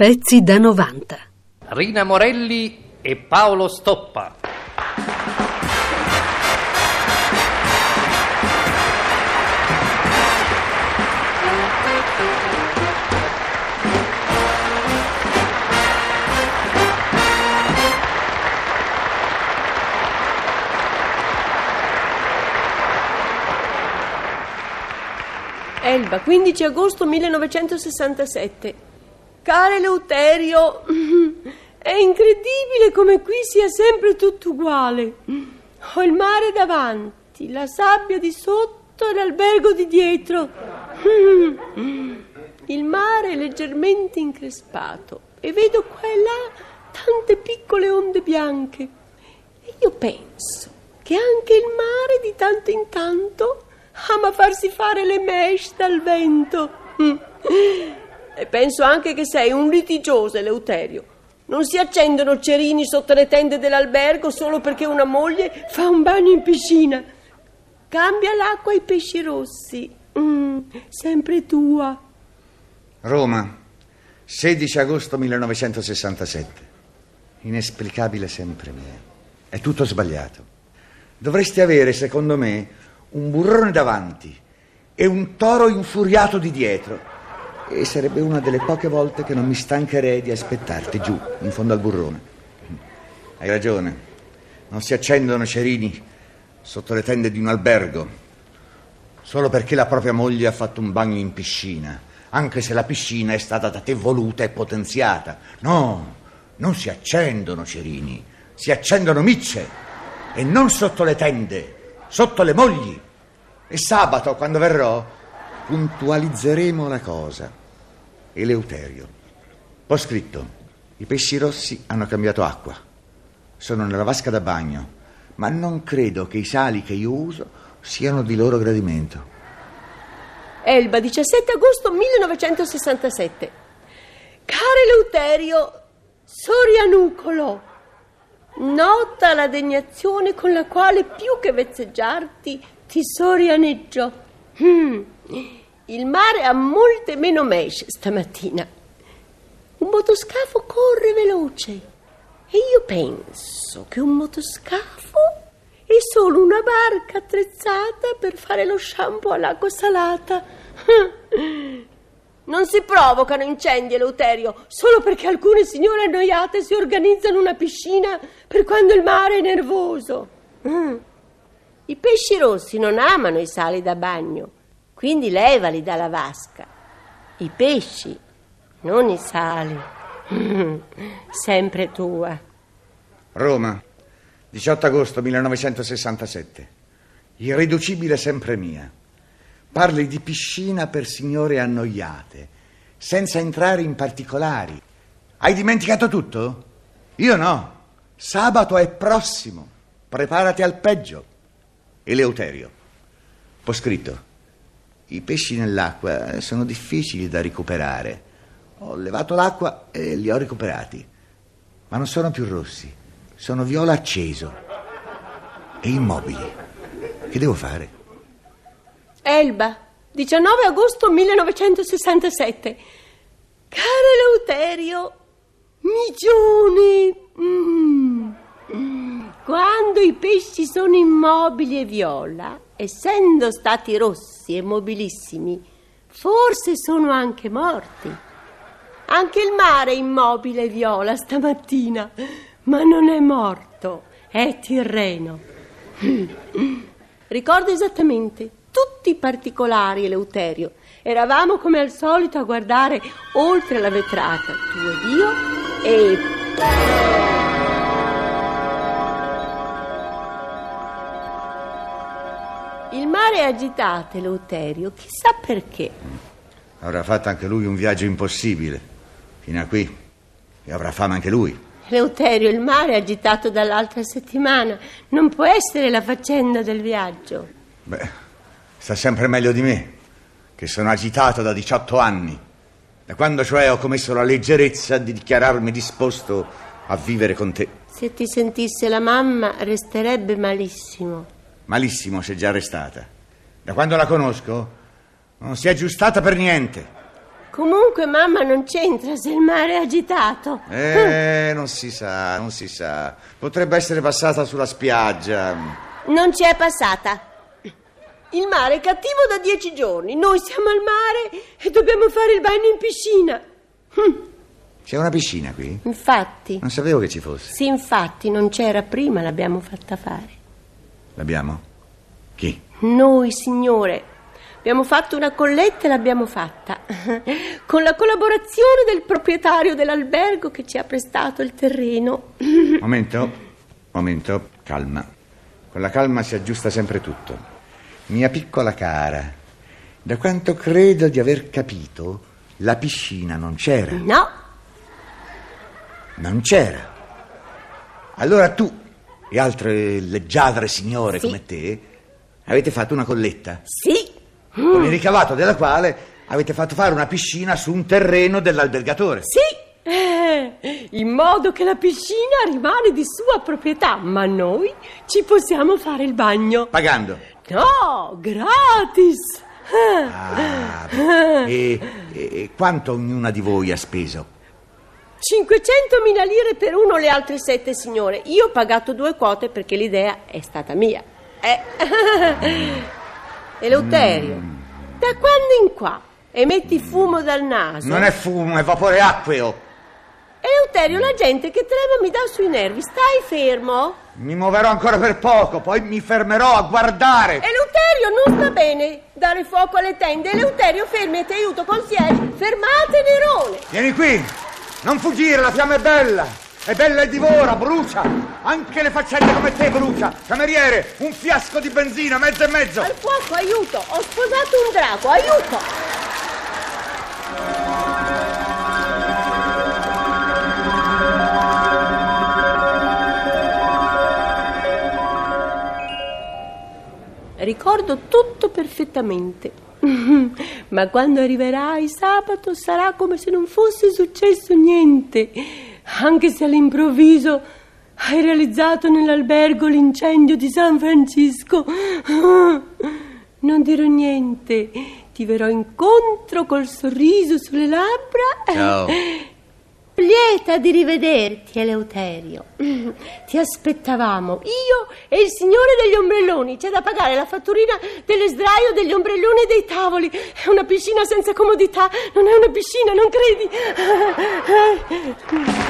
Pezzi da 90. Rina Morelli e Paolo Stoppa. Elba, 15 agosto 1967. Care Eleuterio, è incredibile come qui sia sempre tutto uguale. Ho il mare davanti, la sabbia di sotto e l'albergo di dietro. Il mare è leggermente increspato e vedo qua e là tante piccole onde bianche. E io penso che anche il mare di tanto in tanto ama farsi fare le mesh dal vento. E penso anche che sei un litigioso, Eleuterio. Non si accendono cerini sotto le tende dell'albergo solo perché una moglie fa un bagno in piscina. Cambia l'acqua ai pesci rossi. Mm, sempre tua. Roma, 16 agosto 1967. Inesplicabile sempre mia. È tutto sbagliato. Dovresti avere, secondo me, un burrone davanti e un toro infuriato di dietro. E sarebbe una delle poche volte che non mi stancherei di aspettarti giù, in fondo al burrone. Hai ragione, non si accendono cerini sotto le tende di un albergo, solo perché la propria moglie ha fatto un bagno in piscina, anche se la piscina è stata da te voluta e potenziata. No, non si accendono cerini, si accendono micce, e non sotto le tende, sotto le mogli. E sabato, quando verrò, puntualizzeremo la cosa. Eleuterio. Ho scritto, i pesci rossi hanno cambiato acqua. Sono nella vasca da bagno, ma non credo che i sali che io uso siano di loro gradimento. Elba, 17 agosto 1967. Caro Eleuterio, Sorianucolo, nota la degnazione con la quale più che vezzeggiarti ti sorianeggio. Mm. Il mare ha molte meno mesh stamattina. Un motoscafo corre veloce e io penso che un motoscafo è solo una barca attrezzata per fare lo shampoo all'acqua salata. Non si provocano incendi, Eleuterio, solo perché alcune signore annoiate si organizzano una piscina per quando il mare è nervoso. I pesci rossi non amano i sali da bagno, quindi levali dalla vasca. I pesci, non i sali. Sempre tua. Roma, 18 agosto 1967. Irriducibile sempre mia. Parli di piscina per signore annoiate, senza entrare in particolari. Hai dimenticato tutto? Io no. Sabato è prossimo. Preparati al peggio. Eleuterio. Ho scritto. I pesci nell'acqua sono difficili da recuperare. Ho levato l'acqua e li ho recuperati. Ma non sono più rossi. Sono viola acceso. E immobili. Che devo fare? Elba, 19 agosto 1967. Caro Eleuterio, migione. Mm. Quando i pesci sono immobili e viola, essendo stati rossi e mobilissimi, forse sono anche morti. Anche il mare è immobile e viola stamattina, ma non è morto, è Tirreno. Ricordo esattamente tutti i particolari, Eleuterio. Eravamo come al solito a guardare oltre la vetrata, tu ed io, e... È agitato, Eleuterio, chissà perché. Avrà fatto anche lui un viaggio impossibile, fino a qui, e avrà fame anche lui. Eleuterio, il mare è agitato dall'altra settimana, non può essere la faccenda del viaggio. Beh, sta sempre meglio di me, che sono agitato da 18 anni, da quando cioè ho commesso la leggerezza di dichiararmi disposto a vivere con te. Se ti sentisse la mamma resterebbe malissimo. Malissimo se già restata. Da quando la conosco non si è aggiustata per niente. Comunque mamma non c'entra se il mare è agitato. Eh, non si sa, non si sa. Potrebbe essere passata sulla spiaggia. Non ci è passata. Il mare è cattivo da dieci giorni. Noi siamo al mare e dobbiamo fare il bagno in piscina. Hm, C'è una piscina qui? Infatti. Non sapevo che ci fosse. Sì, infatti, non c'era prima, l'abbiamo fatta fare. L'abbiamo? Chi? Noi, signore, abbiamo fatto una colletta e l'abbiamo fatta. Con la collaborazione del proprietario dell'albergo che ci ha prestato il terreno. Momento, momento, calma. Con la calma si aggiusta sempre tutto. Mia piccola cara, da quanto credo di aver capito, la piscina non c'era. No, Non c'era. Allora tu e altre leggiadre signore Sì. come te avete fatto una colletta, sì, con il ricavato della quale avete fatto fare una piscina su un terreno dell'albergatore. sì. Eh, in modo che la piscina rimane di sua proprietà, ma noi ci possiamo fare il bagno. Pagando. No, gratis. Eh. Ah, beh. e, e- e quanto ognuna di voi ha speso? 500.000 lire per uno, le altre sette signore. Io ho pagato due quote perché l'idea è stata mia. Eh. Eleuterio, da quando in qua emetti fumo dal naso? Non è fumo, è vapore acqueo. Eleuterio, la gente che trema mi dà sui nervi. Stai fermo? Mi muoverò ancora per poco, poi mi fermerò a guardare. Eleuterio, non sta bene dare fuoco alle tende. Eleuterio, fermi e ti aiuto, consiglieri. Fermate Nerone. Vieni qui, non fuggire, la fiamma è bella. È bella e divora, brucia. Anche le faccende come te brucia. Cameriere, un fiasco di benzina, mezzo e mezzo. Al fuoco, aiuto. Ho sposato un drago, aiuto. Ricordo tutto perfettamente. Ma quando arriverai sabato sarà come se non fosse successo niente, anche se all'improvviso hai realizzato nell'albergo l'incendio di San Francisco. Non dirò niente, ti verrò incontro col sorriso sulle labbra. Ciao. Lieta di rivederti, Eleuterio. Ti aspettavamo, io e il signore degli ombrelloni. C'è da pagare la fatturina dell'esdraio degli ombrelloni e dei tavoli. È una piscina senza comodità. Non è una piscina, non credi?